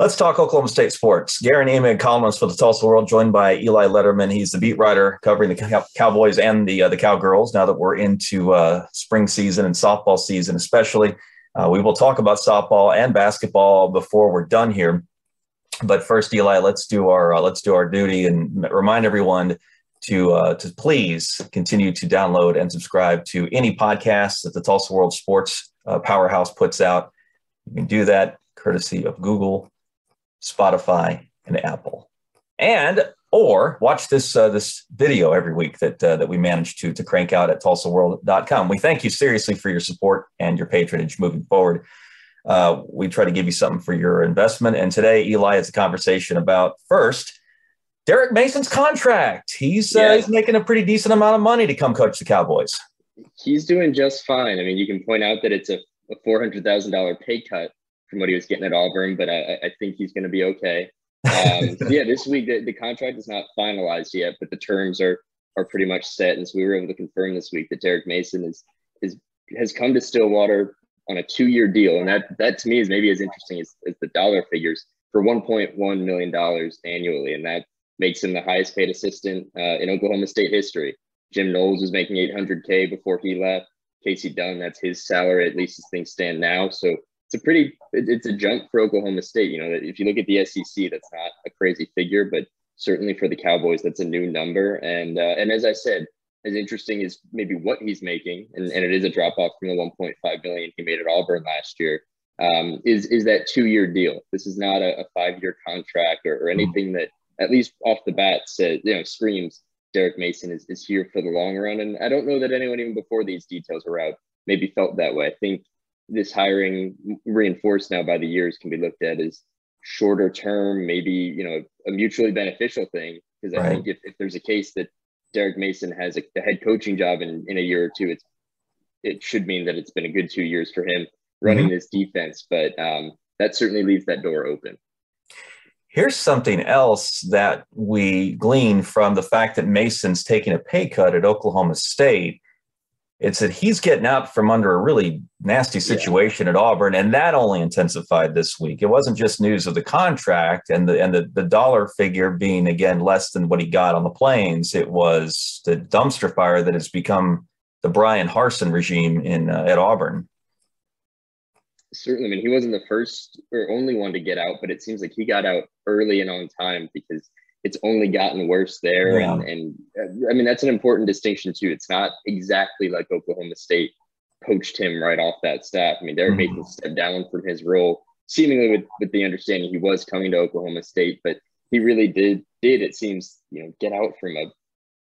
Let's talk Oklahoma State sports. Guerin Emig, columnist for the Tulsa World, joined by Eli Lederman. He's the beat writer covering the Cowboys and the uh, the Cowgirls. Now that we're into uh, spring season and softball season, especially, uh, we will talk about softball and basketball before we're done here. But first, Eli, let's do our uh, let's do our duty and remind everyone to uh, to please continue to download and subscribe to any podcasts that the Tulsa World Sports uh, Powerhouse puts out. You can do that courtesy of Google Spotify, and Apple. And or watch this uh, this video every week that uh, that we manage to to crank out at tulsaworld.com. We thank you seriously for your support and your patronage moving forward. Uh, we try to give you something for your investment. And today, Eli, it's a conversation about first Derek Mason's contract. He's uh, yeah. he's making a pretty decent amount of money to come coach the Cowboys. He's doing just fine. I mean, you can point out that it's a, a four hundred thousand dollar pay cut from what he was getting at Auburn, but I, I think he's going to be okay. Um, yeah, this week the, the contract is not finalized yet, but the terms are are pretty much set, and so we were able to confirm this week that Derek Mason is is has come to Stillwater on a two year deal, and that that to me is maybe as interesting as, as the dollar figures for 1.1 million dollars annually, and that makes him the highest paid assistant uh, in Oklahoma State history. Jim Knowles was making 800k before he left. Kasey Dunn, that's his salary at least as things stand now. So it's a pretty it's a jump for Oklahoma State. You know, if you look at the SEC, that's not a crazy figure, but certainly for the Cowboys, that's a new number. And uh, and as I said, as interesting as maybe what he's making, and, and it is a drop off from the 1.5 billion he made at Auburn last year. Um, is is that two year deal? This is not a, a five year contract or, or anything that at least off the bat says you know screams Derek Mason is, is here for the long run. And I don't know that anyone even before these details were out maybe felt that way. I think this hiring reinforced now by the years can be looked at as shorter term, maybe you know a mutually beneficial thing. Because I right. think if, if there's a case that Derek Mason has a, a, head coaching job in, in a year or two, it's it should mean that it's been a good two years for him running mm-hmm. this defense. But um, that certainly leaves that door open. Here's something else that we glean from the fact that Mason's taking a pay cut at Oklahoma State it's that he's getting out from under a really nasty situation yeah. at Auburn, and that only intensified this week. It wasn't just news of the contract and the and the, the dollar figure being again less than what he got on the plains. It was the dumpster fire that has become the Bryan Harsin regime in uh, at Auburn. Certainly, I mean he wasn't the first or only one to get out, but it seems like he got out early and on time because it's only gotten worse there. Yeah. And, and uh, I mean, that's an important distinction too. It's not exactly like Oklahoma State poached him right off that staff. I mean, Derek mm-hmm. Mason stepped down from his role, seemingly with, with the understanding he was coming to Oklahoma State, but he really did, did it seems, you know, get out from a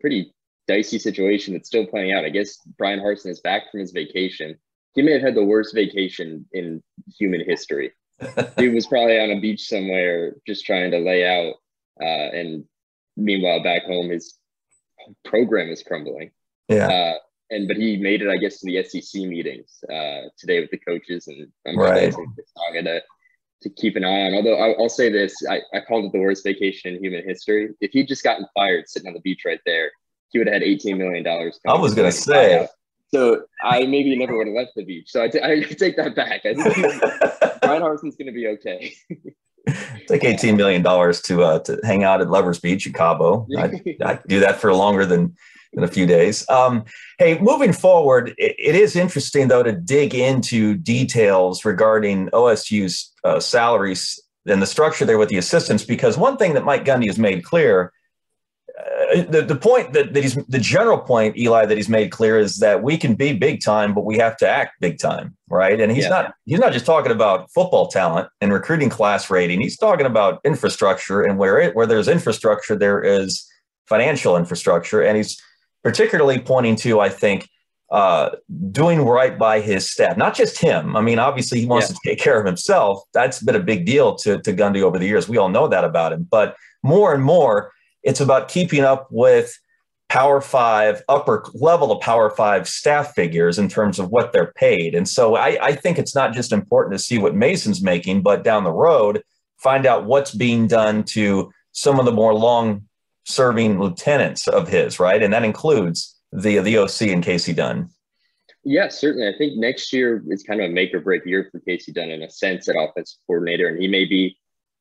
pretty dicey situation that's still playing out. I guess Bryan Harsin is back from his vacation. He may have had the worst vacation in human history. he was probably on a beach somewhere just trying to lay out uh, and meanwhile, back home, his program is crumbling. Yeah. Uh, and but he made it, I guess, to the SEC meetings uh, today with the coaches, and I'm right. to, to keep an eye on. Although I, will say this, I, I called it the worst vacation in human history. If he'd just gotten fired sitting on the beach right there, he would have had 18 million dollars. I was gonna say. So I maybe never would have left the beach. So I, t- I take that back. I think Bryan Harsin's going to be okay. Take eighteen million dollars to uh, to hang out at Lovers Beach in Cabo. I, I do that for longer than than a few days. Um, hey, moving forward, it, it is interesting though to dig into details regarding OSU's uh, salaries and the structure there with the assistants, because one thing that Mike Gundy has made clear the, the point that, that he's the general point, Eli, that he's made clear is that we can be big time, but we have to act big time, right? And he's yeah. not he's not just talking about football talent and recruiting class rating. He's talking about infrastructure, and where it where there's infrastructure, there is financial infrastructure, and he's particularly pointing to, I think, uh, doing right by his staff, not just him. I mean, obviously he wants yeah. to take care of himself. That's been a big deal to to Gundy over the years. We all know that about him, but more and more it's about keeping up with Power Five, upper level of Power Five staff figures in terms of what they're paid. And so I, I think it's not just important to see what Mason's making, but down the road, find out what's being done to some of the more long serving lieutenants of his, right? And that includes the the OC and Kasey Dunn. Yeah, certainly. I think next year is kind of a make or break year for Kasey Dunn in a sense at offensive coordinator, and he may be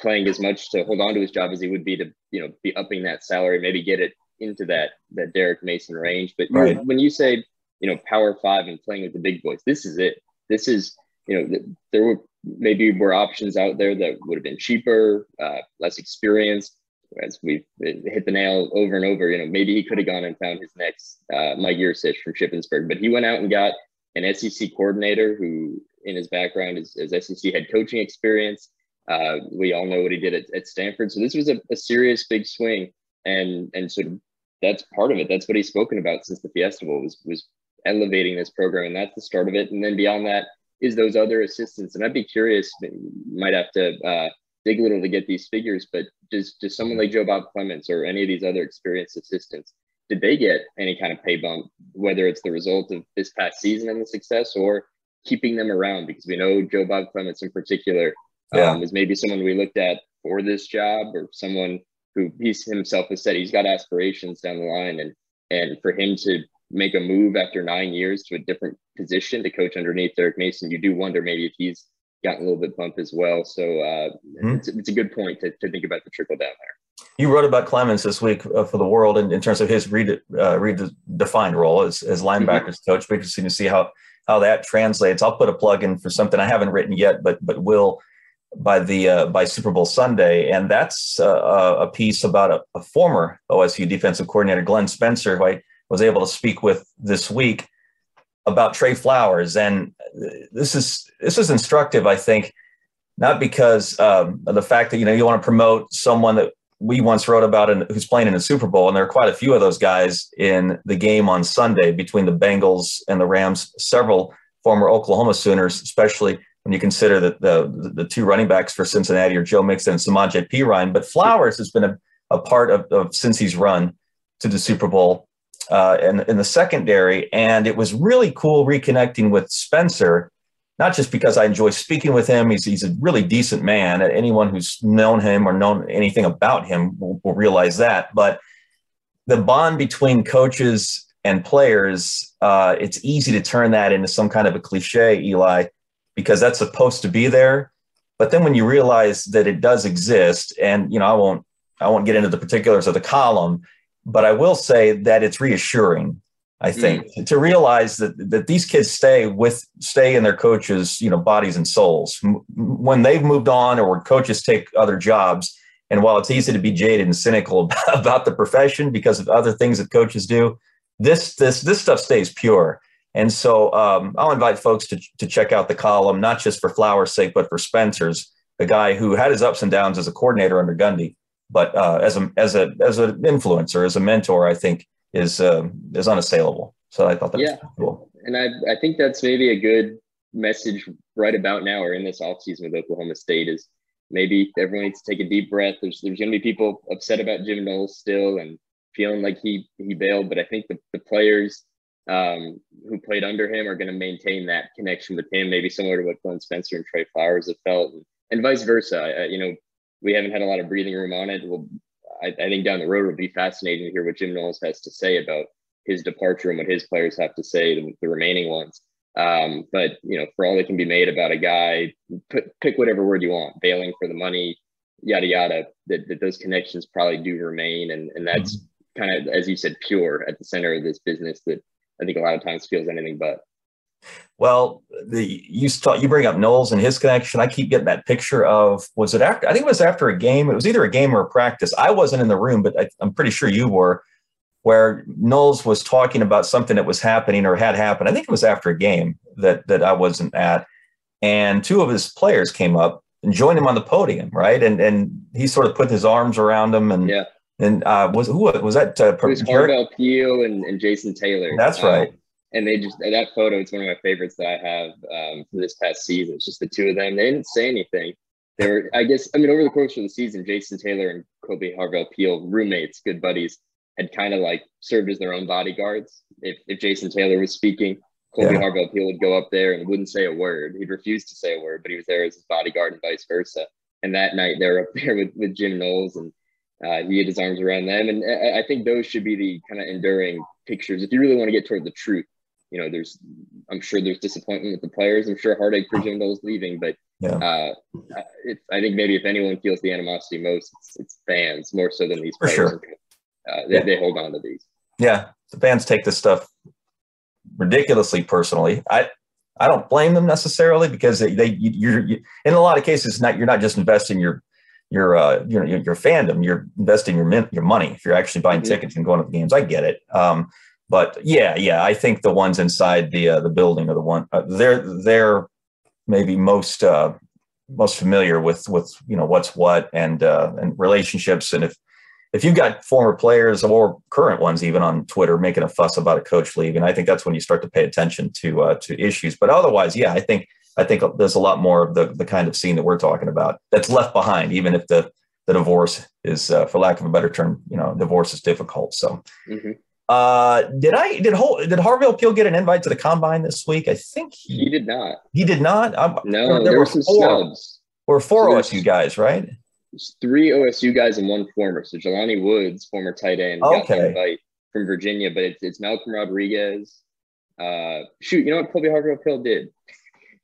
playing as much to hold on to his job as he would be to you know be upping that salary, maybe get it into that that Derek Mason range. But right. when you say you know power five and playing with the big boys, this is it. This is you know there were maybe were options out there that would have been cheaper, uh, less experienced. As we've hit the nail over and over, you know, maybe he could have gone and found his next uh, Mike Yurcich from Shippensburg, but he went out and got an SEC coordinator who, in his background, is, is SEC head coaching experience. Uh, we all know what he did at, at Stanford, so this was a, a serious big swing, and and sort of that's part of it. That's what he's spoken about since the Fiesta Bowl was was elevating this program, and that's the start of it. And then beyond that, is those other assistants. And I'd be curious, might have to uh, dig a little to get these figures, but does, does someone like Joe Bob Clements or any of these other experienced assistants, did they get any kind of pay bump, whether it's the result of this past season and the success or keeping them around? Because we know Joe Bob Clements in particular um, yeah. was maybe someone we looked at for this job or someone who he's himself has said he's got aspirations down the line and and for him to make a move after nine years to a different position to coach underneath Derek Mason, you do wonder maybe if he's gotten a little bit bump as well. So uh, mm-hmm. it's, it's, a good point to, to think about the trickle down there. You wrote about Clements this week uh, for the World in, in terms of his rede- uh, redefined role as, as linebackers mm-hmm. coach. Be interesting to see how how that translates. I'll put a plug in for something I haven't written yet, but but will by the uh, by Super Bowl Sunday, and that's uh, a piece about a, a, former OSU defensive coordinator, Glenn Spencer, who I was able to speak with this week about Tre Flowers, and this is this is instructive, I think, not because um, of the fact that you know you want to promote someone that we once wrote about and who's playing in the Super Bowl, and there are quite a few of those guys in the game on Sunday between the Bengals and the Rams. Several former Oklahoma Sooners, especially when you consider that the, the, two running backs for Cincinnati are Joe Mixon and Samaje Perine. But Flowers has been a, a part of, of since he's run to the Super Bowl uh, in, in the secondary. And it was really cool reconnecting with Spencer, not just because I enjoy speaking with him. He's, he's a really decent man. Anyone who's known him or known anything about him will, will realize that. But the bond between coaches and players, uh, it's easy to turn that into some kind of a cliche, Eli, because that's supposed to be there. But then when you realize that it does exist, and you know, I won't I won't get into the particulars of the column, but I will say that it's reassuring. I think mm. to realize that that these kids stay with stay in their coaches, you know, bodies and souls. When they've moved on or when coaches take other jobs, and while it's easy to be jaded and cynical about the profession because of other things that coaches do, this this this stuff stays pure. And so um, I'll invite folks to to check out the column, not just for Flower's sake, but for Spencer's, the guy who had his ups and downs as a coordinator under Gundy but uh, as a as a as an influencer, as a mentor, I think is uh, is unassailable. So I thought that yeah. was cool. And I I think that's maybe a good message right about now or in this offseason with Oklahoma State is maybe everyone needs to take a deep breath. There's there's going to be people upset about Jim Knowles still and feeling like he he bailed, but I think the, the players um, who played under him are going to maintain that connection with him, maybe similar to what Glenn Spencer and Tre Flowers have felt, and, and vice versa. I, you know, we haven't had a lot of breathing room on it. Well, I, I think down the road it'll be fascinating to hear what Jim Knowles has to say about his departure and what his players have to say, the, the remaining ones. Um, but you know, for all that can be made about a guy, put, pick whatever word you want, bailing for the money, yada yada. That, that those connections probably do remain, and and that's mm-hmm. kind of as you said, pure at the center of this business that I think a lot of times feels anything but. Well, the you talk, you bring up Knowles and his connection. I keep getting that picture of was it after? I think it was after a game. It was either a game or a practice. I wasn't in the room, but I, I'm pretty sure you were. Where Knowles was talking about something that was happening or had happened. I think it was after a game that that I wasn't at, and two of his players came up and joined him on the podium, right? And and he sort of put his arms around them and yeah. And uh, was who was that? Uh, it was Harvell Peel and, and Jason Taylor. That's right. Um, and they just that photo it's one of my favorites that i have um, for this past season it's just the two of them they didn't say anything they were i guess i mean over the course of the season jason taylor and Kolby Harvell Peel roommates good buddies had kind of like served as their own bodyguards if, if jason taylor was speaking Kolby yeah. Harvell Peel would go up there and wouldn't say a word he'd refuse to say a word but he was there as his bodyguard and vice versa and that night they were up there with, with jim knowles and uh, he had his arms around them and I, I think those should be the kind of enduring pictures if you really want to get toward the truth you know, there's, I'm sure there's disappointment with the players. I'm sure heartache for Jim Knowles leaving, but yeah. uh, it, I think maybe if anyone feels the animosity most, it's, it's fans more so than these for players. Sure. Uh, they, yeah. they hold on to these. Yeah, the fans take this stuff ridiculously personally. I I don't blame them necessarily because they, they you're you, in a lot of cases not you're not just investing your your uh your your fandom you're investing your your money if you're actually buying mm-hmm. tickets and going to the games. I get it. Um, but yeah, yeah, I think the ones inside the uh, the building are the one uh, they're they're maybe most uh, most familiar with with you know what's what and uh, and relationships and if if you've got former players or current ones even on Twitter making a fuss about a coach leaving, I think that's when you start to pay attention to uh, to issues. But otherwise, yeah, I think I think there's a lot more of the the kind of scene that we're talking about that's left behind, even if the the divorce is, uh, for lack of a better term, you know, divorce is difficult. So. Mm-hmm. Uh, did I did Hol, did Harvell Peel get an invite to the combine this week? I think he, he did not. He did not. I'm, no, there, there were some four. snubs. Or four so OSU guys, right? three OSU guys and one former. So Jelani Woods, former tight end, okay. got the invite from Virginia, but it's, it's Malcolm Rodriguez. Uh, shoot, you know what Kolby Harvell Peel did?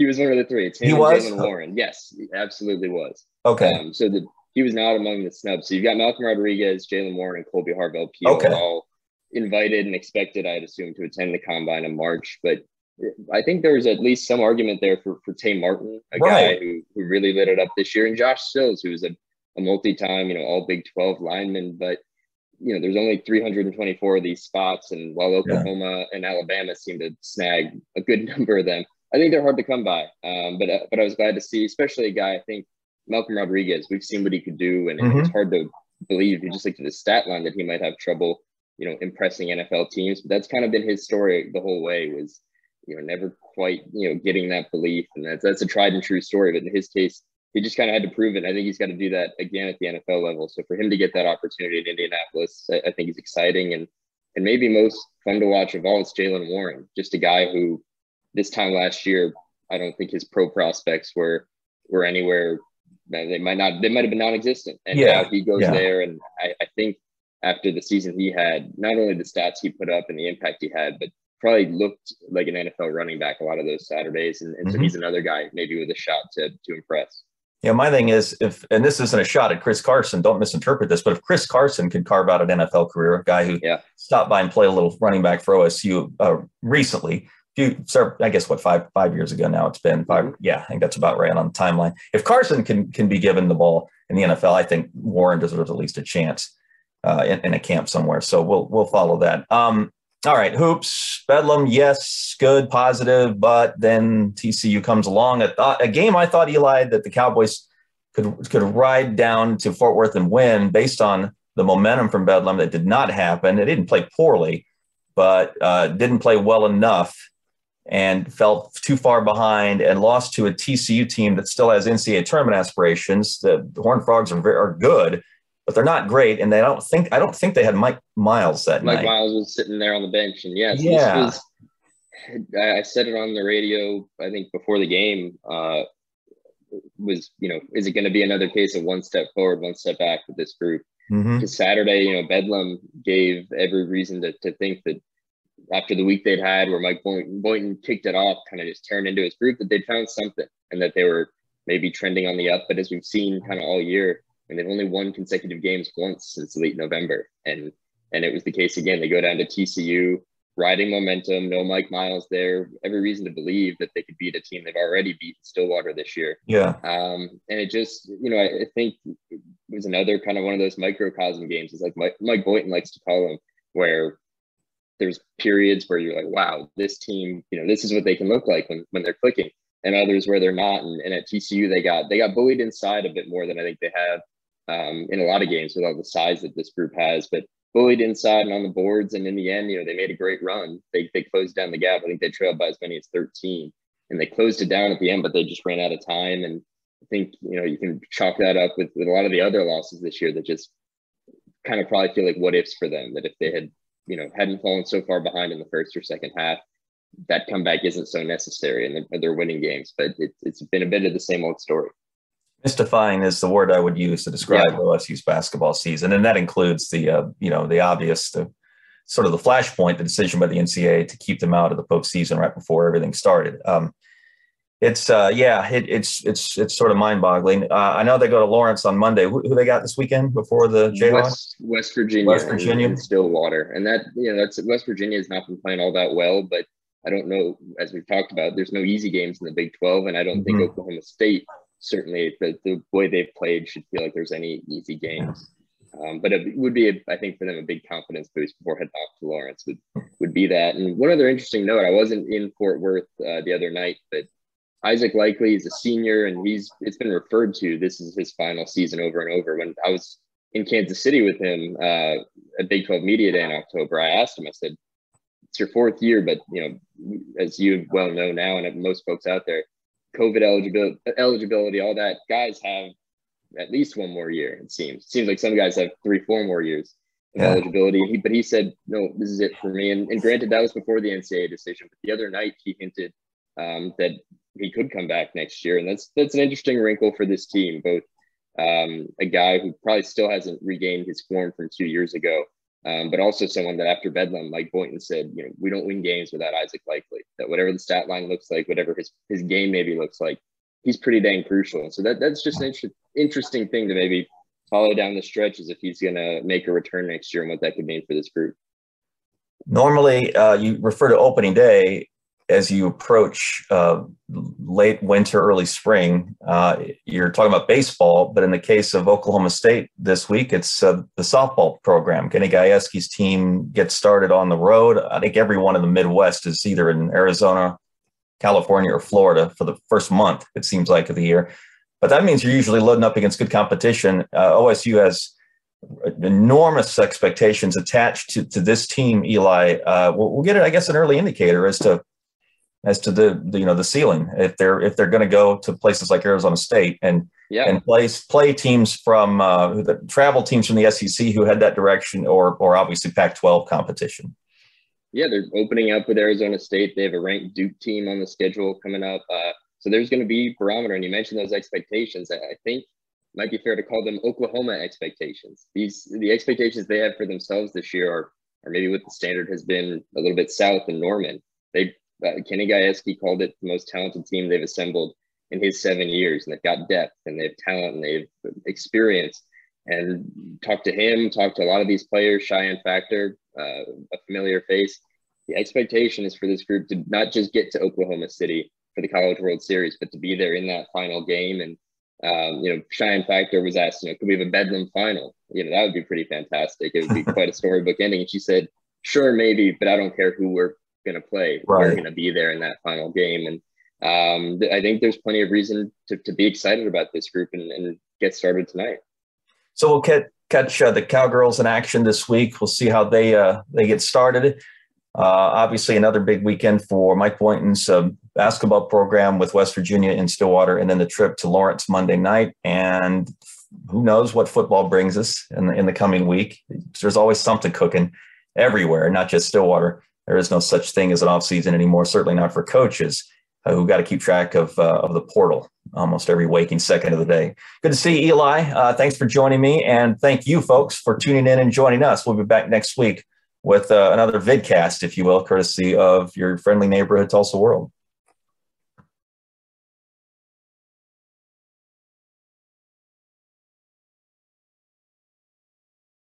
He was one of the three. It's him he was? Jaylen Warren. Yes, he absolutely was. Okay. Um, so the he was not among the snubs. So you've got Malcolm Rodriguez, Jaylen Warren, and Kolby Harvell Peel okay. all invited and expected, I'd assume, to attend the combine in March. But I think there was at least some argument there for, for Tay Martin, a right. guy who, who really lit it up this year, and Josh Sills, who was a a multi-time, you know, all Big 12 lineman, but you know, there's only 324 of these spots, and while Oklahoma yeah. and Alabama seem to snag a good number of them, I think they're hard to come by. Um, but uh, but I was glad to see, especially a guy I think Malcolm Rodriguez. We've seen what he could do, and mm-hmm. it's hard to believe. You just looked at the stat line that he might have trouble, you know, impressing NFL teams. But that's kind of been his story the whole way. Was you know never quite you know getting that belief, and that's that's a tried and true story. But in his case, he just kind of had to prove it. I think he's got to do that again at the NFL level. So for him to get that opportunity in Indianapolis, I, I think he's exciting and and maybe most fun to watch of all is Jaylen Warren, just a guy who this time last year, I don't think his pro prospects were were anywhere. They might not. They might have been non-existent, and yeah. now he goes yeah. there. And I, I think after the season he had, not only the stats he put up and the impact he had, but probably looked like an NFL running back a lot of those Saturdays. And, and mm-hmm. so he's another guy maybe with a shot to to impress. Yeah, my thing is if, and this isn't a shot at Chris Carson, don't misinterpret this, but if Chris Carson could carve out an NFL career, a guy who yeah. stopped by and played a little running back for OSU uh, recently, few, I guess what five five years ago now it's been 5 mm-hmm. Yeah, I think that's about right on the timeline. If Carson can can be given the ball in the NFL, I think Warren deserves at least a chance uh, in, in, a camp somewhere. So we'll we'll follow that. Um, all right, hoops, Bedlam, yes, good, positive, but then TCU comes along. A, a game I thought Eli that the Cowboys could could ride down to Fort Worth and win based on the momentum from Bedlam. That did not happen. They didn't play poorly, but uh, didn't play well enough and fell too far behind and lost to a TCU team that still has NCAA tournament aspirations. The, the Horned Frogs are, very, are good, but they're not great. And they don't think I don't think they had Mike Miles that Mike night. Miles was sitting there on the bench, and yes, yeah. Was, I said it on the radio. I think before the game uh, was, you know, is it going to be another case of one step forward, one step back with this group? Mm-hmm. Saturday, you know, Bedlam gave every reason to, to think that after the week they'd had, where Mike Boynton, Boynton kicked it off, kind of just turned into his group, that they'd found something and that they were maybe trending on the up. But as we've seen kind of all year, and they've only won consecutive games once since late November. And and it was the case again. They go down to TCU, riding momentum, no Mike Miles there. Every reason to believe that they could beat a team they've already beat Stillwater this year. Yeah. Um, and it just, you know, I, I think it was another kind of one of those microcosm games. It's like Mike, Mike Boynton likes to call them, where there's periods where you're like, wow, this team, you know, this is what they can look like when, when they're clicking, and others where they're not. And, and at TCU, they got they got bullied inside a bit more than I think they have um, in a lot of games with all the size that this group has, but bullied inside and on the boards. And in the end, you know, they made a great run. They, they closed down the gap. I think they trailed by as many as 13 and they closed it down at the end, but they just ran out of time. And I think, you know, you can chalk that up with, with a lot of the other losses this year that just kind of probably feel like what ifs for them that if they had, you know, hadn't fallen so far behind in the first or second half, that comeback isn't so necessary and they're, they're winning games, but it, it's been a bit of the same old story. Mystifying is the word I would use to describe yeah. OSU's basketball season, and that includes the uh, you know the obvious the sort of the flashpoint, the decision by the NCAA to keep them out of the postseason right before everything started. Um, it's uh, yeah, it, it's it's it's sort of mind-boggling. Uh, I know they go to Lawrence on Monday. Who, who they got this weekend before the Jayhawks? West, West Virginia, West Virginia, and Stillwater, and that you know that's West Virginia has not been playing all that well, but I don't know. As we've talked about, there's no easy games in the Big 12, and I don't mm-hmm. think Oklahoma State certainly the, the way they've played should feel like there's any easy games. Um, but it would be, a, I think, for them a big confidence boost before heading off to Lawrence would would be that. And one other interesting note: I wasn't in Fort Worth uh, the other night, but Isaac Likely is a senior, and he's it's been referred to this is his final season over and over. When I was in Kansas City with him uh, at Big 12 Media Day in October, I asked him, I said, "It's your fourth year, but you know, as you well know now, and most folks out there, COVID eligibility, eligibility, all that, guys have at least one more year. It seems. It seems like some guys have three, four more years of yeah. eligibility. He, but he said, no, this is it for me. And, and granted, that was before the NCAA decision. But the other night, he hinted um, that he could come back next year, and that's that's an interesting wrinkle for this team. Both um, a guy who probably still hasn't regained his form from two years ago, um, but also someone that after Bedlam, Mike Boynton said, you know, we don't win games without Isaac Likely. That whatever the stat line looks like, whatever his his game maybe looks like, he's pretty dang crucial. And so that that's just an inter- interesting thing to maybe follow down the stretch is if he's going to make a return next year and what that could mean for this group. Normally, uh, you refer to opening day as you approach uh, late winter, early spring, uh, you're talking about baseball, but in the case of Oklahoma State this week, it's uh, the softball program. Kenny Gajewski's team gets started on the road. I think everyone in the Midwest is either in Arizona, California, or Florida for the first month, it seems like, of the year. But that means you're usually loading up against good competition. Uh, OSU has enormous expectations attached to, to this team, Eli. Uh, we'll, we'll, get it, I guess, an early indicator as to as to the, the you know the ceiling if they're if they're going to go to places like Arizona State and yeah. and play play teams from uh, the travel teams from the SEC who had that direction or or obviously Pac-12 competition. Yeah, they're opening up with Arizona State. They have a ranked Duke team on the schedule coming up. Uh, so there's going to be barometer, and you mentioned those expectations. I, I think might be fair to call them Oklahoma expectations. These the expectations they have for themselves this year are, or maybe what the standard has been a little bit south in Norman. Uh, Kenny Gajewski called it the most talented team they've assembled in his seven years, and they've got depth and they have talent and they've experience. And talk to him, talk to a lot of these players, Chyenne Factor, uh, a familiar face. The expectation is for this group to not just get to Oklahoma City for the College World Series, but to be there in that final game. And um, you know, Chyenne Factor was asked, you know, could we have a Bedlam final? You know, that would be pretty fantastic. It would be quite a storybook ending. And she said, sure, maybe, but I don't care who we're going to play. Right. We're going to be there in that final game. And um, I think there's plenty of reason to, to be excited about this group and, and get started tonight. So we'll catch, catch uh, the Cowgirls in action this week. We'll see how they uh, they get started. Uh, obviously, another big weekend for Mike Boynton's uh, basketball program with West Virginia in Stillwater, and then the trip to Lawrence Monday night. And who knows what football brings us in the, in the coming week? There's always something cooking everywhere, not just Stillwater there is no such thing as an off season anymore. Certainly not for coaches uh, who got to keep track of uh, of the portal almost every waking second of the day. Good to see Eli. Uh, thanks for joining me, and thank you, folks, for tuning in and joining us. We'll be back next week with uh, another vidcast, if you will, courtesy of your friendly neighborhood Tulsa World.